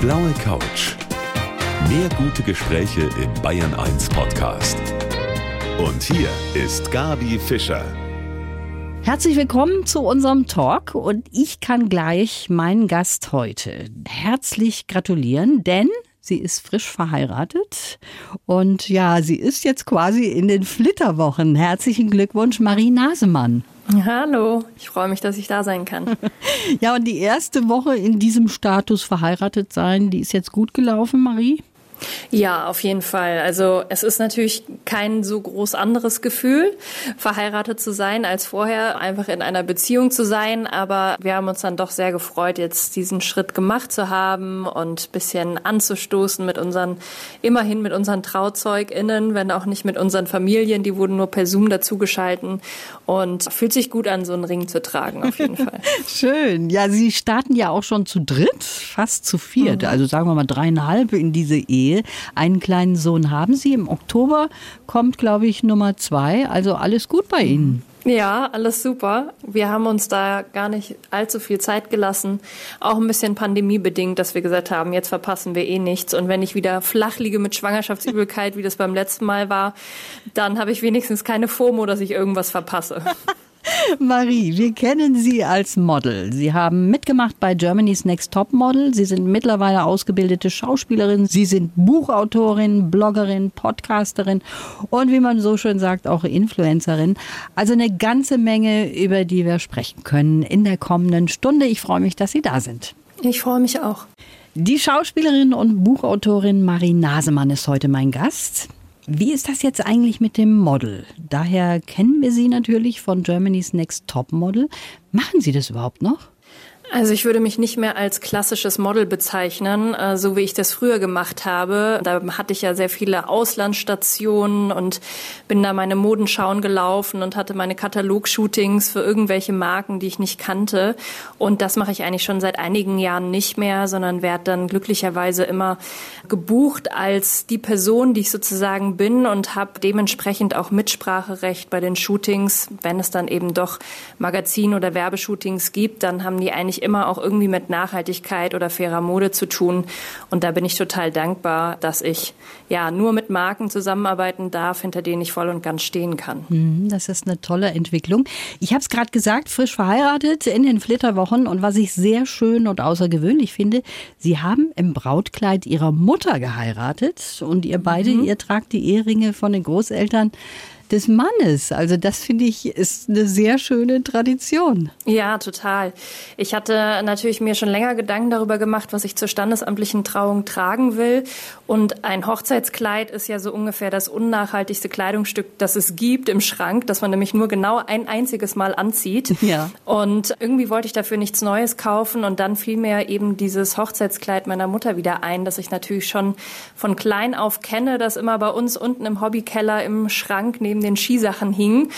blaue Couch. Mehr gute Gespräche im Bayern 1 Podcast. Und hier ist Gabi Fischer. Herzlich willkommen zu unserem Talk und ich kann gleich meinen Gast heute herzlich gratulieren, denn sie ist frisch verheiratet und ja, sie ist jetzt quasi in den Flitterwochen. Herzlichen Glückwunsch, Marie Nasemann. Hallo, ich freue mich, dass ich da sein kann. ja, und die erste Woche in diesem Status verheiratet sein, die ist jetzt gut gelaufen, Marie? Ja, auf jeden Fall. Also es ist natürlich kein so groß anderes Gefühl, verheiratet zu sein, als vorher einfach in einer Beziehung zu sein. Aber wir haben uns dann doch sehr gefreut, jetzt diesen Schritt gemacht zu haben und bisschen anzustoßen mit unseren, immerhin mit unseren TrauzeugInnen, wenn auch nicht mit unseren Familien. Die wurden nur per Zoom dazugeschalten und fühlt sich gut an, so einen Ring zu tragen, auf jeden Fall. Schön. Ja, Sie starten ja auch schon zu dritt, fast zu viert. Mhm. Also sagen wir mal dreieinhalb in diese Ehe. Ehe. Einen kleinen Sohn haben Sie. Im Oktober kommt, glaube ich, Nummer zwei. Also alles gut bei Ihnen. Ja, alles super. Wir haben uns da gar nicht allzu viel Zeit gelassen. Auch ein bisschen pandemiebedingt, dass wir gesagt haben, jetzt verpassen wir eh nichts. Und wenn ich wieder flach liege mit Schwangerschaftsübelkeit, wie das beim letzten Mal war, dann habe ich wenigstens keine FOMO, dass ich irgendwas verpasse. Marie, wir kennen Sie als Model. Sie haben mitgemacht bei Germany's Next Top Model. Sie sind mittlerweile ausgebildete Schauspielerin. Sie sind Buchautorin, Bloggerin, Podcasterin und wie man so schön sagt, auch Influencerin. Also eine ganze Menge, über die wir sprechen können in der kommenden Stunde. Ich freue mich, dass Sie da sind. Ich freue mich auch. Die Schauspielerin und Buchautorin Marie Nasemann ist heute mein Gast. Wie ist das jetzt eigentlich mit dem Model? Daher kennen wir Sie natürlich von Germany's Next Top Model. Machen Sie das überhaupt noch? Also ich würde mich nicht mehr als klassisches Model bezeichnen, äh, so wie ich das früher gemacht habe. Da hatte ich ja sehr viele Auslandsstationen und bin da meine Modenschauen gelaufen und hatte meine Katalogshootings für irgendwelche Marken, die ich nicht kannte. Und das mache ich eigentlich schon seit einigen Jahren nicht mehr, sondern werde dann glücklicherweise immer gebucht als die Person, die ich sozusagen bin und habe dementsprechend auch Mitspracherecht bei den Shootings. Wenn es dann eben doch Magazin- oder Werbeshootings gibt, dann haben die eigentlich immer auch irgendwie mit Nachhaltigkeit oder fairer Mode zu tun. Und da bin ich total dankbar, dass ich ja nur mit Marken zusammenarbeiten darf, hinter denen ich voll und ganz stehen kann. Mhm, das ist eine tolle Entwicklung. Ich habe es gerade gesagt, frisch verheiratet in den Flitterwochen. Und was ich sehr schön und außergewöhnlich finde, Sie haben im Brautkleid Ihrer Mutter geheiratet und ihr beide, mhm. ihr tragt die Eheringe von den Großeltern des Mannes. Also das finde ich ist eine sehr schöne Tradition. Ja, total. Ich hatte natürlich mir schon länger Gedanken darüber gemacht, was ich zur standesamtlichen Trauung tragen will. Und ein Hochzeitskleid ist ja so ungefähr das unnachhaltigste Kleidungsstück, das es gibt im Schrank, das man nämlich nur genau ein einziges Mal anzieht. Ja. Und irgendwie wollte ich dafür nichts Neues kaufen und dann fiel mir eben dieses Hochzeitskleid meiner Mutter wieder ein, das ich natürlich schon von klein auf kenne, das immer bei uns unten im Hobbykeller im Schrank neben neben den Skisachen hing.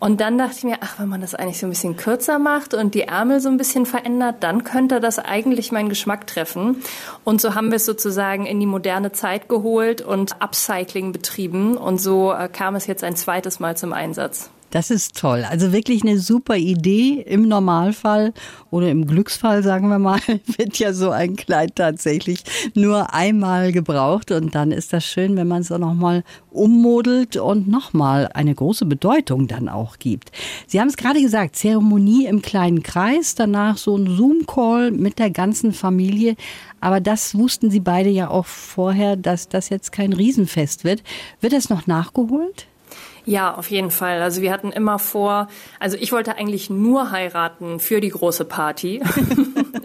Und dann dachte ich mir, ach, wenn man das eigentlich so ein bisschen kürzer macht und die Ärmel so ein bisschen verändert, dann könnte das eigentlich meinen Geschmack treffen. Und so haben wir es sozusagen in die moderne Zeit geholt und Upcycling betrieben. Und so äh, kam es jetzt ein zweites Mal zum Einsatz. Das ist toll. Also wirklich eine super Idee. Im Normalfall oder im Glücksfall, sagen wir mal, wird ja so ein Kleid tatsächlich nur einmal gebraucht. Und dann ist das schön, wenn man es auch nochmal ummodelt und nochmal eine große Bedeutung dann auch gibt. Sie haben es gerade gesagt, Zeremonie im kleinen Kreis, danach so ein Zoom-Call mit der ganzen Familie. Aber das wussten Sie beide ja auch vorher, dass das jetzt kein Riesenfest wird. Wird das noch nachgeholt? Ja, auf jeden Fall. Also wir hatten immer vor, also ich wollte eigentlich nur heiraten für die große Party,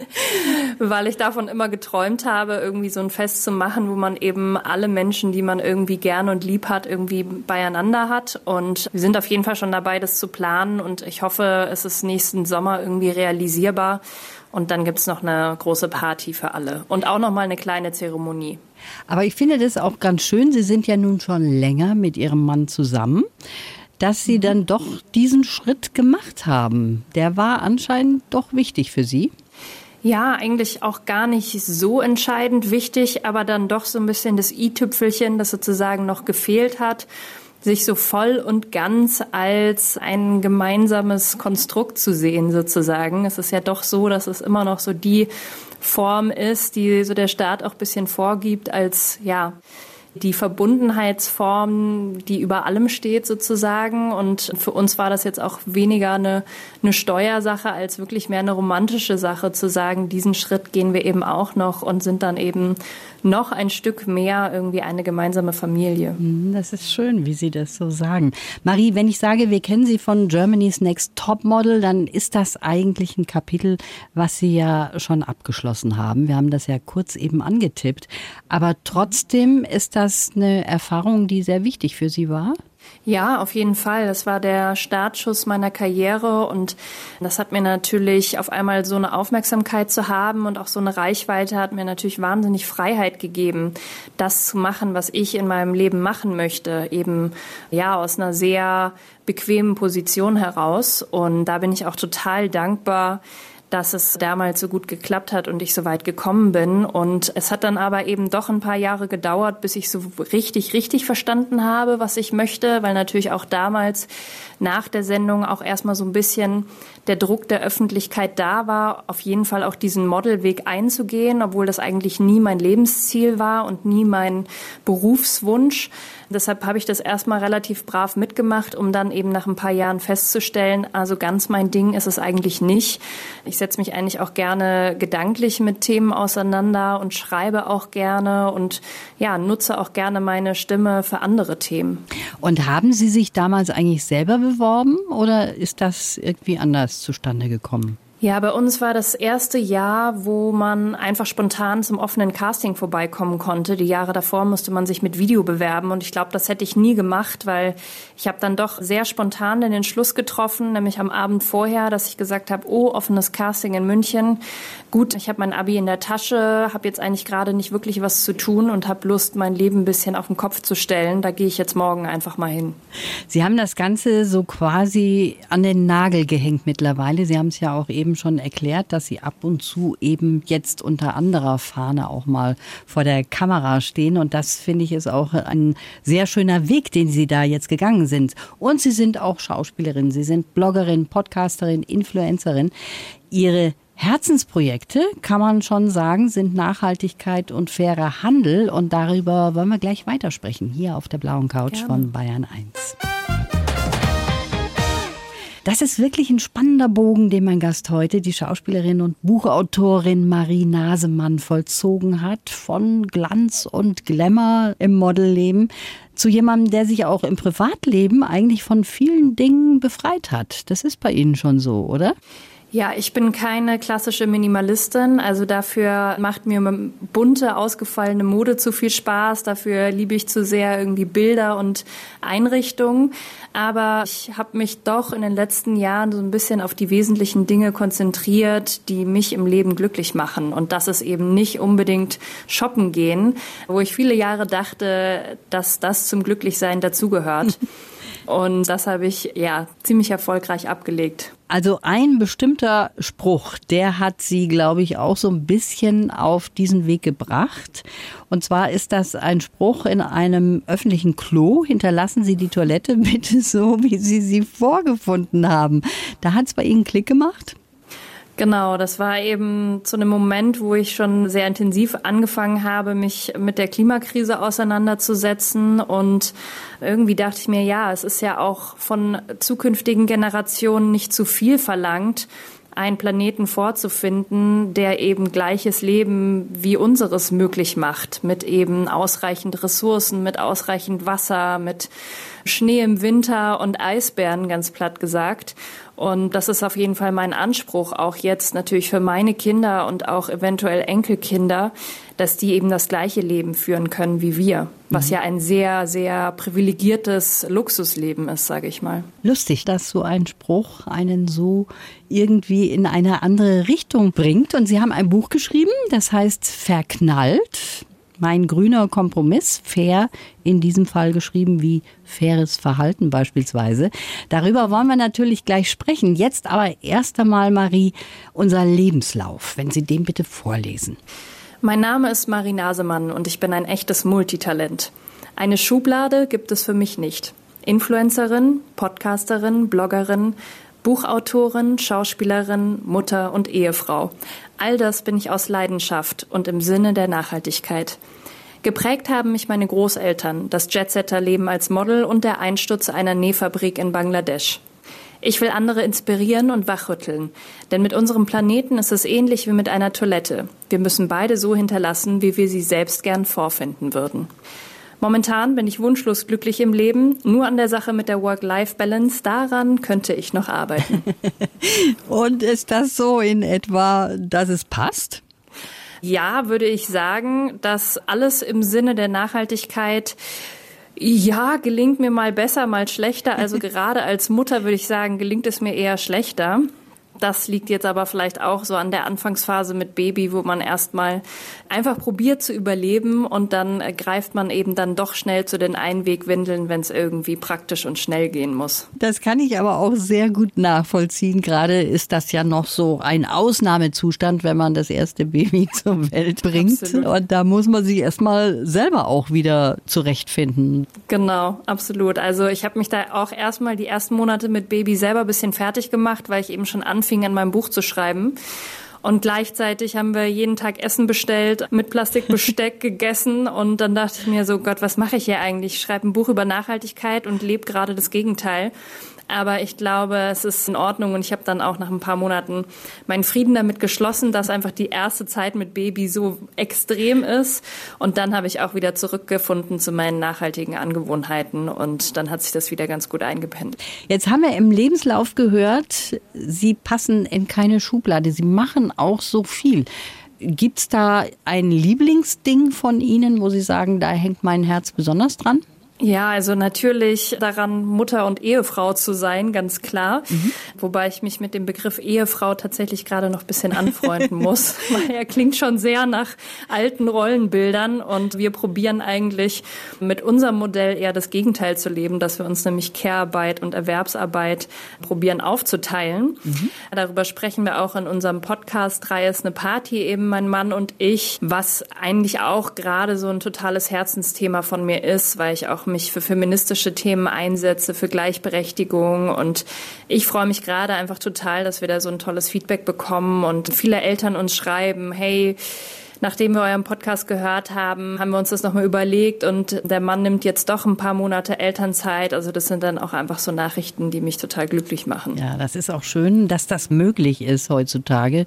weil ich davon immer geträumt habe, irgendwie so ein Fest zu machen, wo man eben alle Menschen, die man irgendwie gern und lieb hat, irgendwie beieinander hat. Und wir sind auf jeden Fall schon dabei, das zu planen und ich hoffe, es ist nächsten Sommer irgendwie realisierbar. Und dann gibt's noch eine große Party für alle und auch noch mal eine kleine Zeremonie. Aber ich finde das auch ganz schön. Sie sind ja nun schon länger mit Ihrem Mann zusammen, dass Sie dann doch diesen Schritt gemacht haben. Der war anscheinend doch wichtig für Sie. Ja, eigentlich auch gar nicht so entscheidend wichtig, aber dann doch so ein bisschen das i-Tüpfelchen, das sozusagen noch gefehlt hat sich so voll und ganz als ein gemeinsames Konstrukt zu sehen sozusagen. Es ist ja doch so, dass es immer noch so die Form ist, die so der Staat auch bisschen vorgibt als, ja, die Verbundenheitsform, die über allem steht sozusagen. Und für uns war das jetzt auch weniger eine, eine Steuersache als wirklich mehr eine romantische Sache zu sagen, diesen Schritt gehen wir eben auch noch und sind dann eben noch ein Stück mehr irgendwie eine gemeinsame Familie. Mhm, das ist schön, wie Sie das so sagen. Marie, wenn ich sage, wir kennen Sie von Germany's Next Top Model, dann ist das eigentlich ein Kapitel, was Sie ja schon abgeschlossen haben. Wir haben das ja kurz eben angetippt. Aber trotzdem ist das eine Erfahrung, die sehr wichtig für Sie war? Ja, auf jeden Fall. Das war der Startschuss meiner Karriere und das hat mir natürlich auf einmal so eine Aufmerksamkeit zu haben und auch so eine Reichweite hat mir natürlich wahnsinnig Freiheit gegeben, das zu machen, was ich in meinem Leben machen möchte, eben ja aus einer sehr bequemen Position heraus und da bin ich auch total dankbar, dass es damals so gut geklappt hat und ich so weit gekommen bin. Und es hat dann aber eben doch ein paar Jahre gedauert, bis ich so richtig, richtig verstanden habe, was ich möchte, weil natürlich auch damals nach der Sendung auch erstmal so ein bisschen der Druck der Öffentlichkeit da war, auf jeden Fall auch diesen Modelweg einzugehen, obwohl das eigentlich nie mein Lebensziel war und nie mein Berufswunsch. Deshalb habe ich das erstmal relativ brav mitgemacht, um dann eben nach ein paar Jahren festzustellen, also ganz mein Ding ist es eigentlich nicht. Ich setze mich eigentlich auch gerne gedanklich mit Themen auseinander und schreibe auch gerne und ja, nutze auch gerne meine Stimme für andere Themen. Und haben Sie sich damals eigentlich selber beworben oder ist das irgendwie anders zustande gekommen? Ja, bei uns war das erste Jahr, wo man einfach spontan zum offenen Casting vorbeikommen konnte. Die Jahre davor musste man sich mit Video bewerben und ich glaube, das hätte ich nie gemacht, weil ich habe dann doch sehr spontan den Entschluss getroffen, nämlich am Abend vorher, dass ich gesagt habe, oh, offenes Casting in München. Gut, ich habe mein Abi in der Tasche, habe jetzt eigentlich gerade nicht wirklich was zu tun und habe Lust, mein Leben ein bisschen auf den Kopf zu stellen. Da gehe ich jetzt morgen einfach mal hin. Sie haben das Ganze so quasi an den Nagel gehängt mittlerweile. Sie haben es ja auch eben eben schon erklärt, dass Sie ab und zu eben jetzt unter anderer Fahne auch mal vor der Kamera stehen. Und das finde ich ist auch ein sehr schöner Weg, den Sie da jetzt gegangen sind. Und Sie sind auch Schauspielerin, Sie sind Bloggerin, Podcasterin, Influencerin. Ihre Herzensprojekte, kann man schon sagen, sind Nachhaltigkeit und fairer Handel. Und darüber wollen wir gleich weitersprechen, hier auf der blauen Couch Gerne. von Bayern 1. Das ist wirklich ein spannender Bogen, den mein Gast heute, die Schauspielerin und Buchautorin Marie Nasemann, vollzogen hat. Von Glanz und Glamour im Modelleben zu jemandem, der sich auch im Privatleben eigentlich von vielen Dingen befreit hat. Das ist bei Ihnen schon so, oder? Ja, ich bin keine klassische Minimalistin. Also dafür macht mir bunte, ausgefallene Mode zu viel Spaß. Dafür liebe ich zu sehr irgendwie Bilder und Einrichtungen. Aber ich habe mich doch in den letzten Jahren so ein bisschen auf die wesentlichen Dinge konzentriert, die mich im Leben glücklich machen. Und das ist eben nicht unbedingt shoppen gehen, wo ich viele Jahre dachte, dass das zum Glücklichsein dazugehört. Und das habe ich ja ziemlich erfolgreich abgelegt. Also ein bestimmter Spruch, der hat sie, glaube ich, auch so ein bisschen auf diesen Weg gebracht. Und zwar ist das ein Spruch in einem öffentlichen Klo. Hinterlassen Sie die Toilette bitte so, wie Sie sie vorgefunden haben. Da hat es bei Ihnen Klick gemacht? Genau, das war eben zu einem Moment, wo ich schon sehr intensiv angefangen habe, mich mit der Klimakrise auseinanderzusetzen. Und irgendwie dachte ich mir, ja, es ist ja auch von zukünftigen Generationen nicht zu viel verlangt, einen Planeten vorzufinden, der eben gleiches Leben wie unseres möglich macht, mit eben ausreichend Ressourcen, mit ausreichend Wasser, mit Schnee im Winter und Eisbären, ganz platt gesagt. Und das ist auf jeden Fall mein Anspruch, auch jetzt natürlich für meine Kinder und auch eventuell Enkelkinder, dass die eben das gleiche Leben führen können wie wir, was mhm. ja ein sehr, sehr privilegiertes Luxusleben ist, sage ich mal. Lustig, dass so ein Spruch einen so irgendwie in eine andere Richtung bringt. Und Sie haben ein Buch geschrieben, das heißt Verknallt. Mein grüner Kompromiss, fair in diesem Fall geschrieben wie faires Verhalten beispielsweise. Darüber wollen wir natürlich gleich sprechen. Jetzt aber erst einmal, Marie, unser Lebenslauf, wenn Sie den bitte vorlesen. Mein Name ist Marie Nasemann und ich bin ein echtes Multitalent. Eine Schublade gibt es für mich nicht. Influencerin, Podcasterin, Bloggerin, Buchautorin, Schauspielerin, Mutter und Ehefrau. All das bin ich aus Leidenschaft und im Sinne der Nachhaltigkeit. Geprägt haben mich meine Großeltern, das Jetsetter-Leben als Model und der Einsturz einer Nähfabrik in Bangladesch. Ich will andere inspirieren und wachrütteln. Denn mit unserem Planeten ist es ähnlich wie mit einer Toilette. Wir müssen beide so hinterlassen, wie wir sie selbst gern vorfinden würden. Momentan bin ich wunschlos glücklich im Leben. Nur an der Sache mit der Work-Life-Balance, daran könnte ich noch arbeiten. Und ist das so in etwa, dass es passt? Ja, würde ich sagen, dass alles im Sinne der Nachhaltigkeit ja, gelingt mir mal besser, mal schlechter. Also gerade als Mutter würde ich sagen, gelingt es mir eher schlechter. Das liegt jetzt aber vielleicht auch so an der Anfangsphase mit Baby, wo man erstmal einfach probiert zu überleben und dann greift man eben dann doch schnell zu den Einwegwindeln, wenn es irgendwie praktisch und schnell gehen muss. Das kann ich aber auch sehr gut nachvollziehen. Gerade ist das ja noch so ein Ausnahmezustand, wenn man das erste Baby zur Welt bringt. Absolut. Und da muss man sich erstmal selber auch wieder zurechtfinden. Genau, absolut. Also ich habe mich da auch erstmal die ersten Monate mit Baby selber ein bisschen fertig gemacht, weil ich eben schon anfing, anfing, an meinem Buch zu schreiben. Und gleichzeitig haben wir jeden Tag Essen bestellt, mit Plastikbesteck gegessen. Und dann dachte ich mir so, Gott, was mache ich hier eigentlich? Ich schreibe ein Buch über Nachhaltigkeit und lebe gerade das Gegenteil. Aber ich glaube, es ist in Ordnung und ich habe dann auch nach ein paar Monaten meinen Frieden damit geschlossen, dass einfach die erste Zeit mit Baby so extrem ist. Und dann habe ich auch wieder zurückgefunden zu meinen nachhaltigen Angewohnheiten und dann hat sich das wieder ganz gut eingependelt. Jetzt haben wir im Lebenslauf gehört, Sie passen in keine Schublade. Sie machen auch so viel. Gibt es da ein Lieblingsding von Ihnen, wo Sie sagen, da hängt mein Herz besonders dran? Ja, also natürlich daran, Mutter und Ehefrau zu sein, ganz klar. Mhm. Wobei ich mich mit dem Begriff Ehefrau tatsächlich gerade noch ein bisschen anfreunden muss, weil er klingt schon sehr nach alten Rollenbildern und wir probieren eigentlich mit unserem Modell eher das Gegenteil zu leben, dass wir uns nämlich Care-Arbeit und Erwerbsarbeit probieren aufzuteilen. Mhm. Darüber sprechen wir auch in unserem Podcast Reihe ist eine Party, eben mein Mann und ich, was eigentlich auch gerade so ein totales Herzensthema von mir ist, weil ich auch mich für feministische Themen einsetze, für Gleichberechtigung. Und ich freue mich gerade einfach total, dass wir da so ein tolles Feedback bekommen und viele Eltern uns schreiben, hey, nachdem wir euren Podcast gehört haben, haben wir uns das nochmal überlegt und der Mann nimmt jetzt doch ein paar Monate Elternzeit. Also das sind dann auch einfach so Nachrichten, die mich total glücklich machen. Ja, das ist auch schön, dass das möglich ist heutzutage.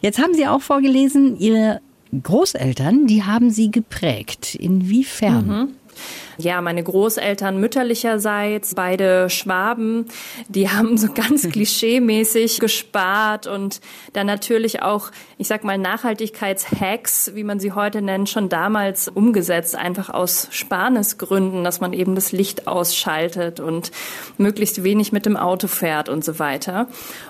Jetzt haben Sie auch vorgelesen, Ihre Großeltern, die haben Sie geprägt. Inwiefern? Mhm. Ja, meine Großeltern mütterlicherseits, beide Schwaben, die haben so ganz klischeemäßig gespart und dann natürlich auch, ich sag mal, Nachhaltigkeitshacks, wie man sie heute nennt, schon damals umgesetzt, einfach aus Sparnisgründen, dass man eben das Licht ausschaltet und möglichst wenig mit dem Auto fährt und so weiter.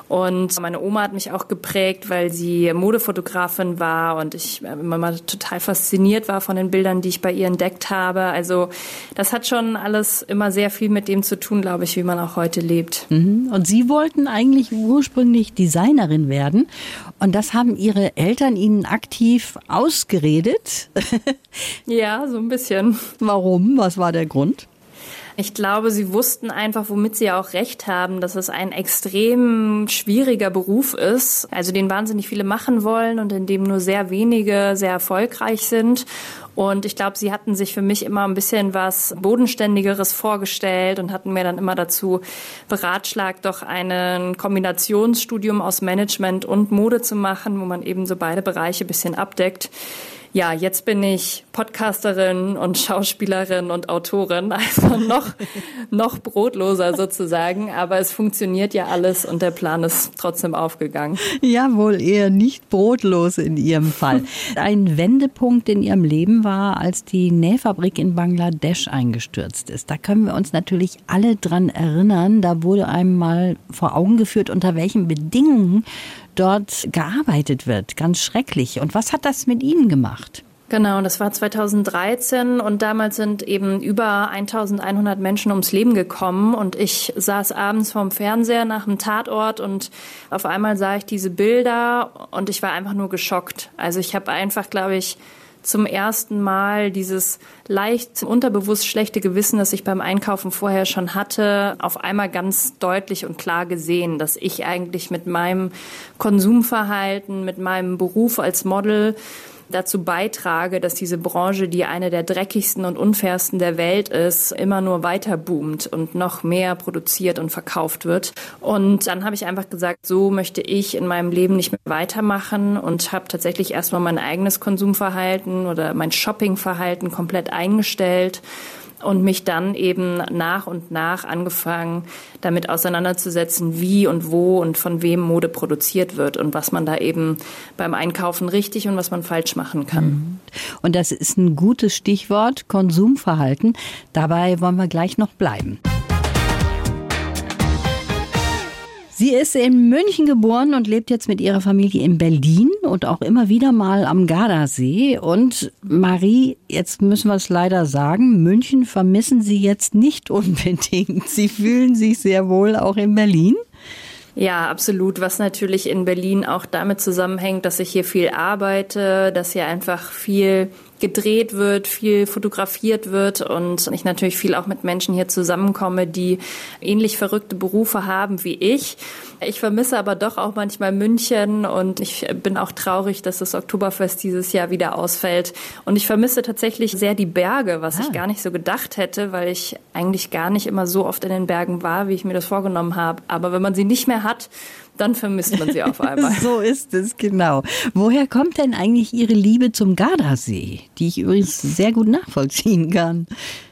Und meine Oma hat mich auch geprägt, weil sie Modefotografin war und ich immer mal total fasziniert war von den Bildern, die ich bei ihr entdeckt habe. Also das hat schon alles immer sehr viel mit dem zu tun, glaube ich, wie man auch heute lebt. Mhm. Und Sie wollten eigentlich ursprünglich Designerin werden. Und das haben Ihre Eltern Ihnen aktiv ausgeredet? ja, so ein bisschen. Warum? Was war der Grund? Ich glaube, sie wussten einfach, womit sie auch recht haben, dass es ein extrem schwieriger Beruf ist, also den wahnsinnig viele machen wollen und in dem nur sehr wenige sehr erfolgreich sind. Und ich glaube, sie hatten sich für mich immer ein bisschen was Bodenständigeres vorgestellt und hatten mir dann immer dazu beratschlagt, doch ein Kombinationsstudium aus Management und Mode zu machen, wo man eben so beide Bereiche bisschen abdeckt ja, jetzt bin ich Podcasterin und Schauspielerin und Autorin, also noch, noch brotloser sozusagen, aber es funktioniert ja alles und der Plan ist trotzdem aufgegangen. Ja, wohl eher nicht brotlos in Ihrem Fall. Ein Wendepunkt in Ihrem Leben war, als die Nähfabrik in Bangladesch eingestürzt ist. Da können wir uns natürlich alle dran erinnern. Da wurde einem mal vor Augen geführt, unter welchen Bedingungen dort gearbeitet wird. Ganz schrecklich. Und was hat das mit Ihnen gemacht? Genau, das war 2013 und damals sind eben über 1100 Menschen ums Leben gekommen und ich saß abends vorm Fernseher nach dem Tatort und auf einmal sah ich diese Bilder und ich war einfach nur geschockt. Also ich habe einfach, glaube ich, zum ersten Mal dieses leicht unterbewusst schlechte Gewissen, das ich beim Einkaufen vorher schon hatte, auf einmal ganz deutlich und klar gesehen, dass ich eigentlich mit meinem Konsumverhalten, mit meinem Beruf als Model dazu beitrage, dass diese Branche, die eine der dreckigsten und unfairsten der Welt ist, immer nur weiter boomt und noch mehr produziert und verkauft wird. Und dann habe ich einfach gesagt, so möchte ich in meinem Leben nicht mehr weitermachen und habe tatsächlich erstmal mein eigenes Konsumverhalten oder mein Shoppingverhalten komplett eingestellt und mich dann eben nach und nach angefangen, damit auseinanderzusetzen, wie und wo und von wem Mode produziert wird und was man da eben beim Einkaufen richtig und was man falsch machen kann. Mhm. Und das ist ein gutes Stichwort, Konsumverhalten. Dabei wollen wir gleich noch bleiben. Sie ist in München geboren und lebt jetzt mit ihrer Familie in Berlin und auch immer wieder mal am Gardasee. Und Marie, jetzt müssen wir es leider sagen, München vermissen Sie jetzt nicht unbedingt. Sie fühlen sich sehr wohl auch in Berlin. Ja, absolut. Was natürlich in Berlin auch damit zusammenhängt, dass ich hier viel arbeite, dass hier einfach viel gedreht wird, viel fotografiert wird und ich natürlich viel auch mit Menschen hier zusammenkomme, die ähnlich verrückte Berufe haben wie ich. Ich vermisse aber doch auch manchmal München und ich bin auch traurig, dass das Oktoberfest dieses Jahr wieder ausfällt. Und ich vermisse tatsächlich sehr die Berge, was ah. ich gar nicht so gedacht hätte, weil ich eigentlich gar nicht immer so oft in den Bergen war, wie ich mir das vorgenommen habe. Aber wenn man sie nicht mehr hat, dann vermisst man sie auf einmal. so ist es, genau. Woher kommt denn eigentlich Ihre Liebe zum Gardasee, die ich übrigens sehr gut nachvollziehen kann?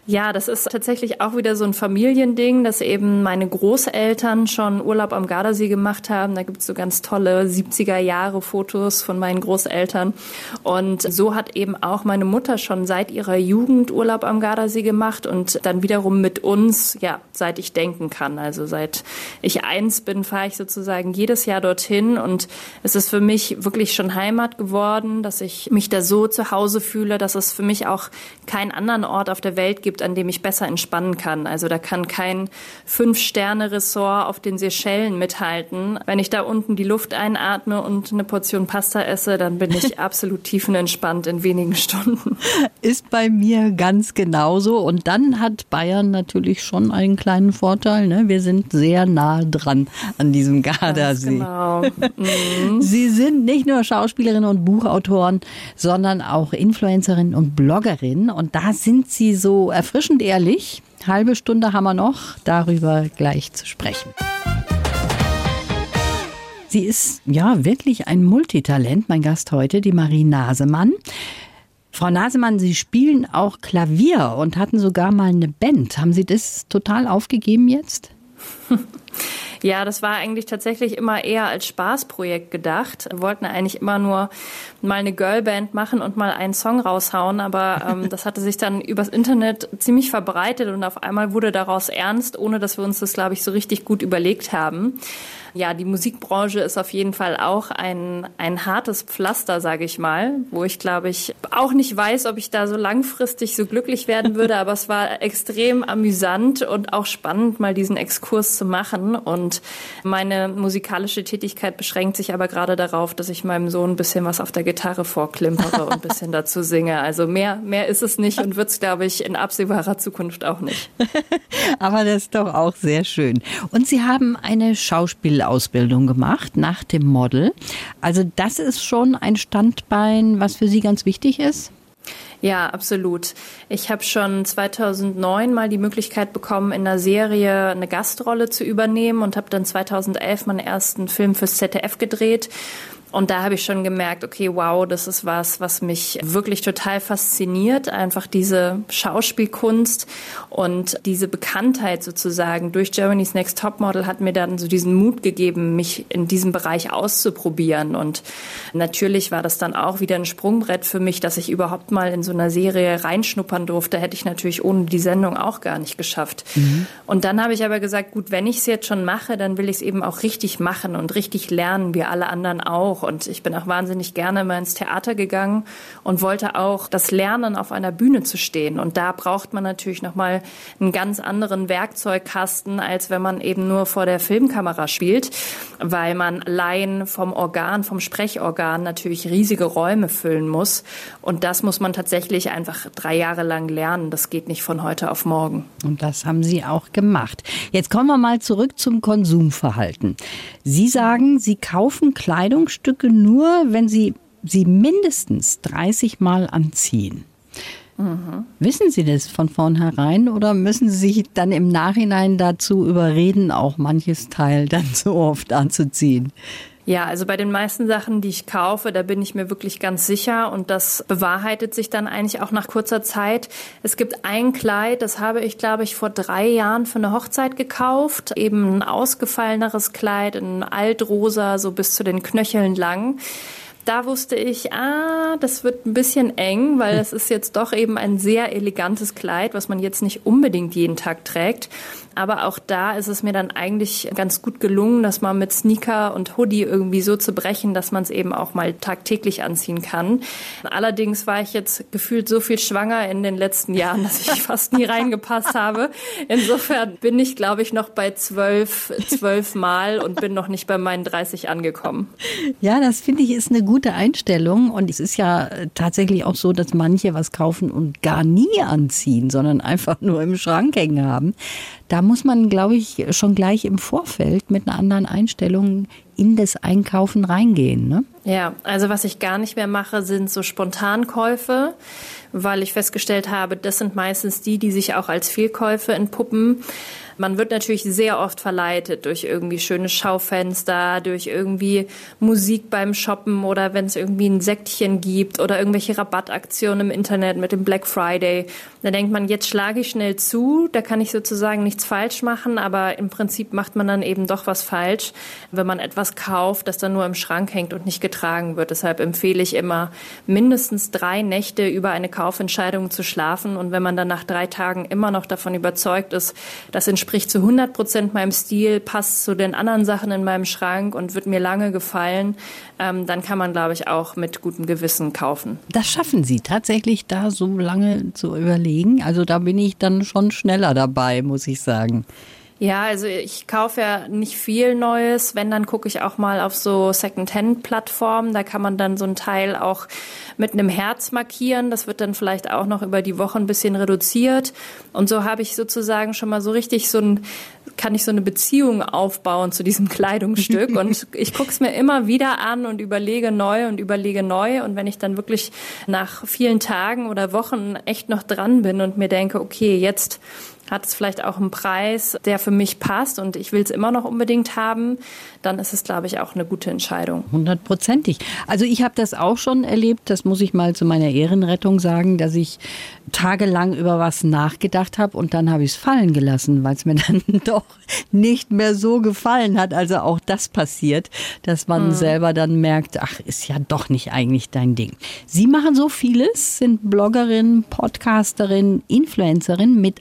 Ja, das ist tatsächlich auch wieder so ein Familiending, dass eben meine Großeltern schon Urlaub am Gardasee gemacht haben. Da gibt's so ganz tolle 70er Jahre Fotos von meinen Großeltern. Und so hat eben auch meine Mutter schon seit ihrer Jugend Urlaub am Gardasee gemacht und dann wiederum mit uns, ja, seit ich denken kann. Also seit ich eins bin, fahre ich sozusagen jedes Jahr dorthin und es ist für mich wirklich schon Heimat geworden, dass ich mich da so zu Hause fühle, dass es für mich auch keinen anderen Ort auf der Welt gibt, gibt, an dem ich besser entspannen kann. Also da kann kein Fünf-Sterne-Ressort auf den Seychellen mithalten. Wenn ich da unten die Luft einatme und eine Portion Pasta esse, dann bin ich absolut tiefenentspannt in wenigen Stunden. Ist bei mir ganz genauso. Und dann hat Bayern natürlich schon einen kleinen Vorteil. Ne? Wir sind sehr nah dran an diesem Gardasee. Genau. Mhm. Sie sind nicht nur Schauspielerin und Buchautorin, sondern auch Influencerin und Bloggerin. Und da sind Sie so erfrischend ehrlich. Halbe Stunde haben wir noch, darüber gleich zu sprechen. Sie ist ja wirklich ein Multitalent, mein Gast heute, die Marie Nasemann. Frau Nasemann, Sie spielen auch Klavier und hatten sogar mal eine Band. Haben Sie das total aufgegeben jetzt? Ja, das war eigentlich tatsächlich immer eher als Spaßprojekt gedacht. Wir wollten eigentlich immer nur mal eine Girlband machen und mal einen Song raushauen, aber ähm, das hatte sich dann übers Internet ziemlich verbreitet und auf einmal wurde daraus ernst, ohne dass wir uns das, glaube ich, so richtig gut überlegt haben ja, die Musikbranche ist auf jeden Fall auch ein, ein hartes Pflaster, sage ich mal, wo ich glaube ich auch nicht weiß, ob ich da so langfristig so glücklich werden würde, aber es war extrem amüsant und auch spannend, mal diesen Exkurs zu machen. Und meine musikalische Tätigkeit beschränkt sich aber gerade darauf, dass ich meinem Sohn ein bisschen was auf der Gitarre vorklimpere und ein bisschen dazu singe. Also mehr, mehr ist es nicht und wird es, glaube ich, in absehbarer Zukunft auch nicht. aber das ist doch auch sehr schön. Und Sie haben eine Schauspiel Ausbildung gemacht nach dem Model. Also das ist schon ein Standbein, was für Sie ganz wichtig ist? Ja, absolut. Ich habe schon 2009 mal die Möglichkeit bekommen, in einer Serie eine Gastrolle zu übernehmen und habe dann 2011 meinen ersten Film fürs ZDF gedreht. Und da habe ich schon gemerkt, okay, wow, das ist was, was mich wirklich total fasziniert. Einfach diese Schauspielkunst und diese Bekanntheit sozusagen durch Germany's Next Topmodel hat mir dann so diesen Mut gegeben, mich in diesem Bereich auszuprobieren. Und natürlich war das dann auch wieder ein Sprungbrett für mich, dass ich überhaupt mal in so einer Serie reinschnuppern durfte. Hätte ich natürlich ohne die Sendung auch gar nicht geschafft. Mhm. Und dann habe ich aber gesagt, gut, wenn ich es jetzt schon mache, dann will ich es eben auch richtig machen und richtig lernen, wie alle anderen auch. Und ich bin auch wahnsinnig gerne immer ins Theater gegangen und wollte auch das Lernen auf einer Bühne zu stehen. Und da braucht man natürlich nochmal einen ganz anderen Werkzeugkasten, als wenn man eben nur vor der Filmkamera spielt, weil man allein vom Organ, vom Sprechorgan natürlich riesige Räume füllen muss. Und das muss man tatsächlich einfach drei Jahre lang lernen. Das geht nicht von heute auf morgen. Und das haben Sie auch gemacht. Jetzt kommen wir mal zurück zum Konsumverhalten. Sie sagen, Sie kaufen Kleidungsstücke nur, wenn Sie sie mindestens 30 Mal anziehen. Mhm. Wissen Sie das von vornherein oder müssen Sie sich dann im Nachhinein dazu überreden, auch manches Teil dann so oft anzuziehen? Ja, also bei den meisten Sachen, die ich kaufe, da bin ich mir wirklich ganz sicher und das bewahrheitet sich dann eigentlich auch nach kurzer Zeit. Es gibt ein Kleid, das habe ich, glaube ich, vor drei Jahren für eine Hochzeit gekauft. Eben ein ausgefalleneres Kleid, ein altrosa, so bis zu den Knöcheln lang da wusste ich, ah, das wird ein bisschen eng, weil es ist jetzt doch eben ein sehr elegantes Kleid, was man jetzt nicht unbedingt jeden Tag trägt. Aber auch da ist es mir dann eigentlich ganz gut gelungen, das mal mit Sneaker und Hoodie irgendwie so zu brechen, dass man es eben auch mal tagtäglich anziehen kann. Allerdings war ich jetzt gefühlt so viel schwanger in den letzten Jahren, dass ich fast nie reingepasst habe. Insofern bin ich, glaube ich, noch bei zwölf, zwölf Mal und bin noch nicht bei meinen 30 angekommen. Ja, das finde ich ist eine gute Einstellung. Und es ist ja tatsächlich auch so, dass manche was kaufen und gar nie anziehen, sondern einfach nur im Schrank hängen haben. Da muss man, glaube ich, schon gleich im Vorfeld mit einer anderen Einstellung in das Einkaufen reingehen. Ne? Ja, also was ich gar nicht mehr mache, sind so Spontankäufe, weil ich festgestellt habe, das sind meistens die, die sich auch als Fehlkäufe entpuppen. Man wird natürlich sehr oft verleitet durch irgendwie schöne Schaufenster, durch irgendwie Musik beim Shoppen oder wenn es irgendwie ein Säckchen gibt oder irgendwelche Rabattaktionen im Internet mit dem Black Friday. Da denkt man, jetzt schlage ich schnell zu, da kann ich sozusagen nichts falsch machen, aber im Prinzip macht man dann eben doch was falsch, wenn man etwas kauft, das dann nur im Schrank hängt und nicht getragen wird. Deshalb empfehle ich immer, mindestens drei Nächte über eine Kaufentscheidung zu schlafen und wenn man dann nach drei Tagen immer noch davon überzeugt ist, dass in entspricht zu 100 Prozent meinem Stil, passt zu den anderen Sachen in meinem Schrank und wird mir lange gefallen, ähm, dann kann man, glaube ich, auch mit gutem Gewissen kaufen. Das schaffen Sie tatsächlich, da so lange zu überlegen. Also da bin ich dann schon schneller dabei, muss ich sagen. Ja, also ich kaufe ja nicht viel Neues. Wenn, dann gucke ich auch mal auf so Second-Hand-Plattformen. Da kann man dann so ein Teil auch mit einem Herz markieren. Das wird dann vielleicht auch noch über die Woche ein bisschen reduziert. Und so habe ich sozusagen schon mal so richtig so ein, kann ich so eine Beziehung aufbauen zu diesem Kleidungsstück. Und ich gucke es mir immer wieder an und überlege neu und überlege neu. Und wenn ich dann wirklich nach vielen Tagen oder Wochen echt noch dran bin und mir denke, okay, jetzt hat es vielleicht auch einen Preis, der für mich passt und ich will es immer noch unbedingt haben, dann ist es, glaube ich, auch eine gute Entscheidung. Hundertprozentig. Also ich habe das auch schon erlebt, das muss ich mal zu meiner Ehrenrettung sagen, dass ich tagelang über was nachgedacht habe und dann habe ich es fallen gelassen, weil es mir dann doch nicht mehr so gefallen hat. Also auch das passiert, dass man mhm. selber dann merkt, ach, ist ja doch nicht eigentlich dein Ding. Sie machen so vieles, sind Bloggerin, Podcasterin, Influencerin mit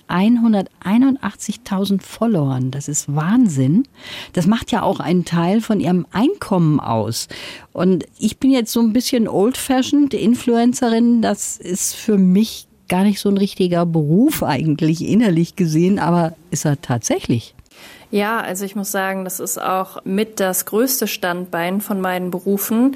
181.000 Followern. Das ist Wahnsinn. Das macht ja auch einen Teil von ihrem Einkommen aus. Und ich bin jetzt so ein bisschen old-fashioned Influencerin. Das ist für mich gar nicht so ein richtiger Beruf eigentlich innerlich gesehen, aber ist er tatsächlich. Ja, also ich muss sagen, das ist auch mit das größte Standbein von meinen Berufen.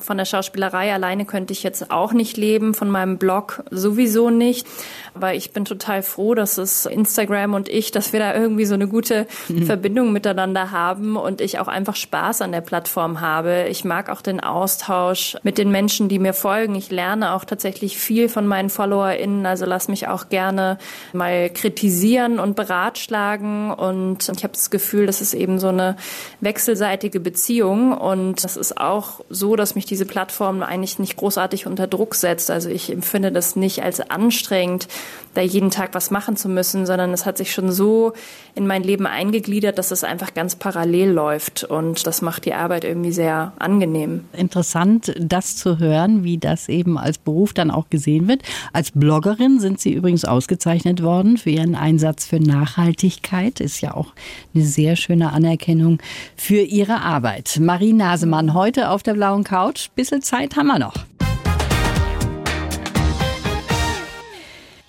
Von der Schauspielerei alleine könnte ich jetzt auch nicht leben, von meinem Blog sowieso nicht. Aber ich bin total froh, dass es Instagram und ich, dass wir da irgendwie so eine gute mhm. Verbindung miteinander haben und ich auch einfach Spaß an der Plattform habe. Ich mag auch den Austausch mit den Menschen, die mir folgen. Ich lerne auch tatsächlich viel von meinen FollowerInnen. Also lass mich auch gerne mal kritisieren und beratschlagen. Und ich habe das Gefühl, das ist eben so eine wechselseitige Beziehung. Und das ist auch so, dass mich diese Plattform eigentlich nicht großartig unter Druck setzt. Also ich empfinde das nicht als anstrengend, da jeden Tag was machen zu müssen, sondern es hat sich schon so in mein Leben eingegliedert, dass es einfach ganz parallel läuft und das macht die Arbeit irgendwie sehr angenehm. Interessant, das zu hören, wie das eben als Beruf dann auch gesehen wird. Als Bloggerin sind Sie übrigens ausgezeichnet worden für Ihren Einsatz für Nachhaltigkeit. Ist ja auch eine sehr schöne Anerkennung für Ihre Arbeit. Marie Nasemann heute auf der blauen Couch. Bisschen Zeit haben wir noch.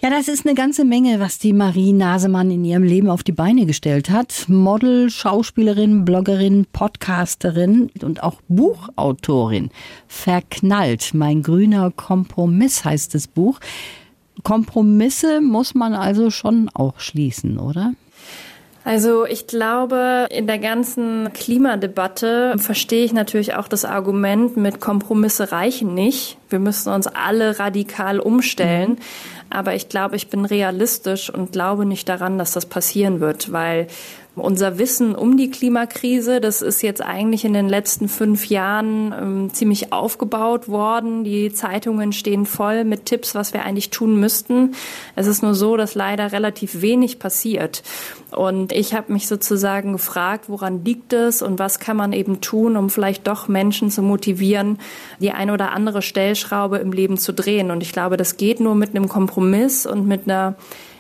Ja, das ist eine ganze Menge, was die Marie Nasemann in ihrem Leben auf die Beine gestellt hat. Model, Schauspielerin, Bloggerin, Podcasterin und auch Buchautorin. Verknallt, mein grüner Kompromiss heißt das Buch. Kompromisse muss man also schon auch schließen, oder? Also ich glaube, in der ganzen Klimadebatte verstehe ich natürlich auch das Argument mit Kompromisse reichen nicht. Wir müssen uns alle radikal umstellen. Mhm. Aber ich glaube, ich bin realistisch und glaube nicht daran, dass das passieren wird, weil unser Wissen um die Klimakrise, das ist jetzt eigentlich in den letzten fünf Jahren ähm, ziemlich aufgebaut worden. Die Zeitungen stehen voll mit Tipps, was wir eigentlich tun müssten. Es ist nur so, dass leider relativ wenig passiert. Und ich habe mich sozusagen gefragt, woran liegt es und was kann man eben tun, um vielleicht doch Menschen zu motivieren, die eine oder andere Stellschraube im Leben zu drehen. Und ich glaube, das geht nur mit einem Kompromiss und mit einer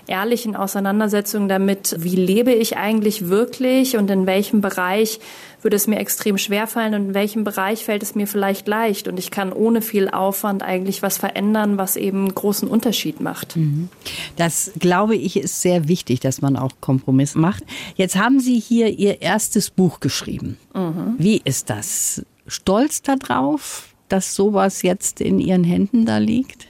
ehrlichen Auseinandersetzung damit, wie lebe ich eigentlich wirklich und in welchem Bereich würde es mir extrem schwer fallen und in welchem Bereich fällt es mir vielleicht leicht und ich kann ohne viel Aufwand eigentlich was verändern, was eben einen großen Unterschied macht. Mhm. Das glaube ich ist sehr wichtig, dass man auch Kompromiss macht. Jetzt haben Sie hier Ihr erstes Buch geschrieben. Mhm. Wie ist das? Stolz darauf, dass sowas jetzt in Ihren Händen da liegt?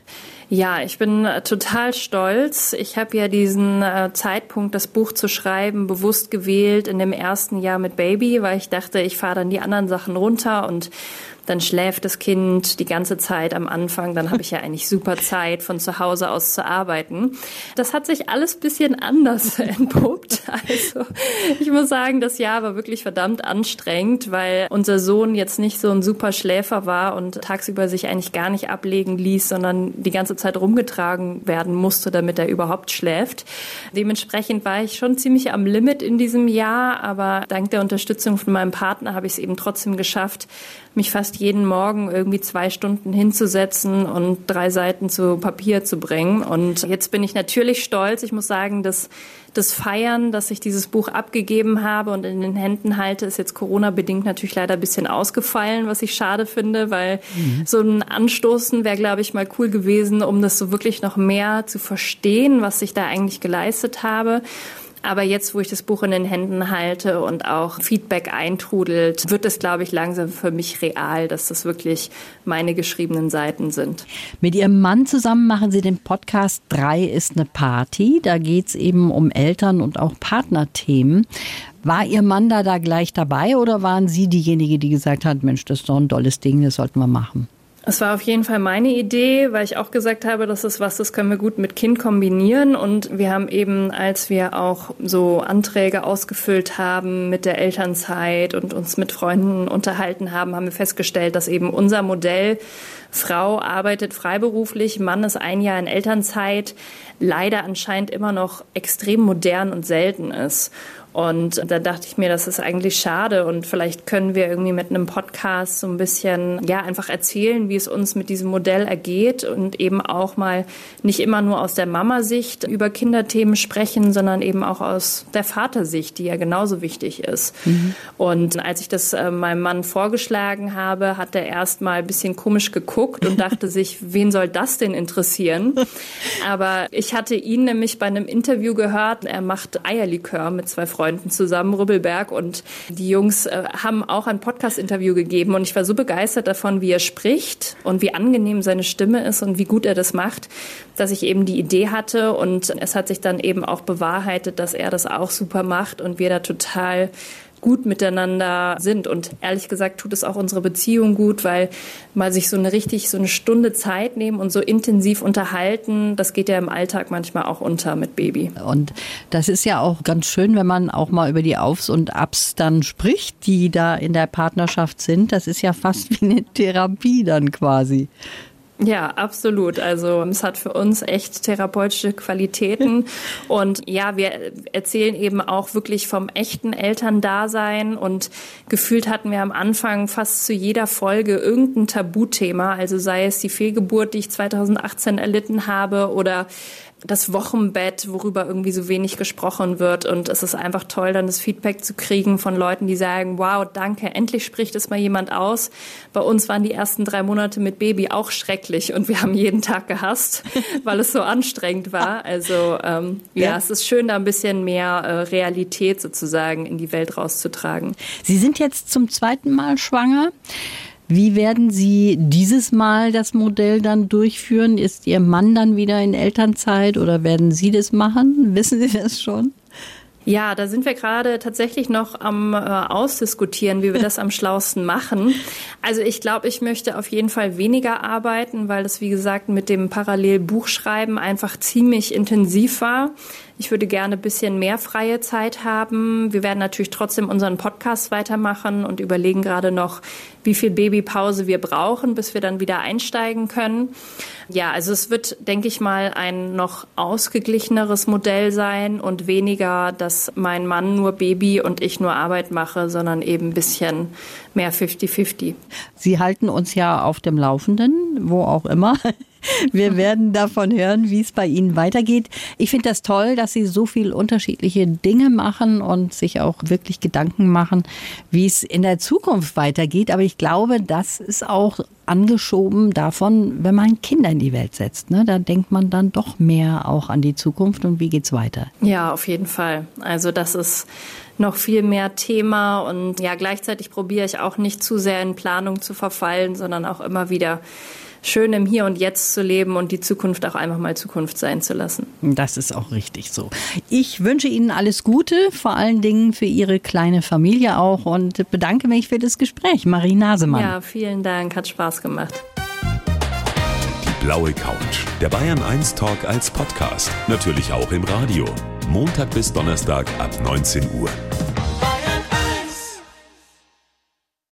Ja, ich bin äh, total stolz. Ich habe ja diesen äh, Zeitpunkt, das Buch zu schreiben, bewusst gewählt in dem ersten Jahr mit Baby, weil ich dachte, ich fahre dann die anderen Sachen runter und dann schläft das Kind die ganze Zeit am Anfang, dann habe ich ja eigentlich super Zeit, von zu Hause aus zu arbeiten. Das hat sich alles bisschen anders entpuppt. Also ich muss sagen, das Jahr war wirklich verdammt anstrengend, weil unser Sohn jetzt nicht so ein super Schläfer war und tagsüber sich eigentlich gar nicht ablegen ließ, sondern die ganze Zeit rumgetragen werden musste, damit er überhaupt schläft. Dementsprechend war ich schon ziemlich am Limit in diesem Jahr, aber dank der Unterstützung von meinem Partner habe ich es eben trotzdem geschafft, mich fast jeden Morgen irgendwie zwei Stunden hinzusetzen und drei Seiten zu Papier zu bringen. Und jetzt bin ich natürlich stolz. Ich muss sagen, dass das Feiern, dass ich dieses Buch abgegeben habe und in den Händen halte, ist jetzt Corona-bedingt natürlich leider ein bisschen ausgefallen, was ich schade finde, weil mhm. so ein Anstoßen wäre, glaube ich, mal cool gewesen, um das so wirklich noch mehr zu verstehen, was ich da eigentlich geleistet habe. Aber jetzt, wo ich das Buch in den Händen halte und auch Feedback eintrudelt, wird es, glaube ich, langsam für mich real, dass das wirklich meine geschriebenen Seiten sind. Mit Ihrem Mann zusammen machen Sie den Podcast Drei ist eine Party. Da geht es eben um Eltern und auch Partnerthemen. War Ihr Mann da, da gleich dabei oder waren Sie diejenige, die gesagt hat, Mensch, das ist doch ein tolles Ding, das sollten wir machen? Es war auf jeden Fall meine Idee, weil ich auch gesagt habe, das ist was, das können wir gut mit Kind kombinieren. Und wir haben eben, als wir auch so Anträge ausgefüllt haben mit der Elternzeit und uns mit Freunden unterhalten haben, haben wir festgestellt, dass eben unser Modell Frau arbeitet freiberuflich, Mann ist ein Jahr in Elternzeit, leider anscheinend immer noch extrem modern und selten ist. Und da dachte ich mir, das ist eigentlich schade und vielleicht können wir irgendwie mit einem Podcast so ein bisschen, ja, einfach erzählen, wie es uns mit diesem Modell ergeht und eben auch mal nicht immer nur aus der Mama-Sicht über Kinderthemen sprechen, sondern eben auch aus der Vatersicht, die ja genauso wichtig ist. Mhm. Und als ich das äh, meinem Mann vorgeschlagen habe, hat er erst mal ein bisschen komisch geguckt und dachte sich, wen soll das denn interessieren? Aber ich hatte ihn nämlich bei einem Interview gehört, er macht Eierlikör mit zwei Freunden Freunden zusammen, Rubbelberg. Und die Jungs äh, haben auch ein Podcast-Interview gegeben. Und ich war so begeistert davon, wie er spricht und wie angenehm seine Stimme ist und wie gut er das macht, dass ich eben die Idee hatte. Und es hat sich dann eben auch bewahrheitet, dass er das auch super macht und wir da total gut miteinander sind. Und ehrlich gesagt tut es auch unsere Beziehung gut, weil mal sich so eine richtig, so eine Stunde Zeit nehmen und so intensiv unterhalten, das geht ja im Alltag manchmal auch unter mit Baby. Und das ist ja auch ganz schön, wenn man auch mal über die Aufs und Abs dann spricht, die da in der Partnerschaft sind. Das ist ja fast wie eine Therapie dann quasi. Ja, absolut. Also es hat für uns echt therapeutische Qualitäten. Und ja, wir erzählen eben auch wirklich vom echten Elterndasein. Und gefühlt hatten wir am Anfang fast zu jeder Folge irgendein Tabuthema. Also sei es die Fehlgeburt, die ich 2018 erlitten habe oder das Wochenbett, worüber irgendwie so wenig gesprochen wird. Und es ist einfach toll, dann das Feedback zu kriegen von Leuten, die sagen, wow, danke, endlich spricht es mal jemand aus. Bei uns waren die ersten drei Monate mit Baby auch schrecklich und wir haben jeden Tag gehasst, weil es so anstrengend war. Also ähm, ja. ja, es ist schön, da ein bisschen mehr äh, Realität sozusagen in die Welt rauszutragen. Sie sind jetzt zum zweiten Mal schwanger. Wie werden Sie dieses Mal das Modell dann durchführen? Ist Ihr Mann dann wieder in Elternzeit oder werden Sie das machen? Wissen Sie das schon? Ja, da sind wir gerade tatsächlich noch am äh, ausdiskutieren, wie wir das am schlausten machen. Also ich glaube, ich möchte auf jeden Fall weniger arbeiten, weil das, wie gesagt, mit dem Parallelbuchschreiben einfach ziemlich intensiv war. Ich würde gerne ein bisschen mehr freie Zeit haben. Wir werden natürlich trotzdem unseren Podcast weitermachen und überlegen gerade noch, wie viel Babypause wir brauchen, bis wir dann wieder einsteigen können. Ja, also es wird, denke ich mal, ein noch ausgeglicheneres Modell sein und weniger, dass mein Mann nur Baby und ich nur Arbeit mache, sondern eben ein bisschen mehr 50-50. Sie halten uns ja auf dem Laufenden, wo auch immer. Wir werden davon hören, wie es bei Ihnen weitergeht. Ich finde das toll, dass Sie so viel unterschiedliche Dinge machen und sich auch wirklich Gedanken machen, wie es in der Zukunft weitergeht. Aber ich glaube, das ist auch angeschoben davon, wenn man Kinder in die Welt setzt. Ne? Da denkt man dann doch mehr auch an die Zukunft und wie geht's weiter. Ja, auf jeden Fall. Also das ist noch viel mehr Thema und ja, gleichzeitig probiere ich auch nicht zu sehr in Planung zu verfallen, sondern auch immer wieder schön im Hier und Jetzt zu leben und die Zukunft auch einfach mal Zukunft sein zu lassen. Das ist auch richtig so. Ich wünsche Ihnen alles Gute, vor allen Dingen für Ihre kleine Familie auch und bedanke mich für das Gespräch. Marie Nasemann. Ja, vielen Dank, hat Spaß gemacht. Die blaue Couch, der Bayern 1 Talk als Podcast, natürlich auch im Radio. Montag bis Donnerstag ab 19 Uhr.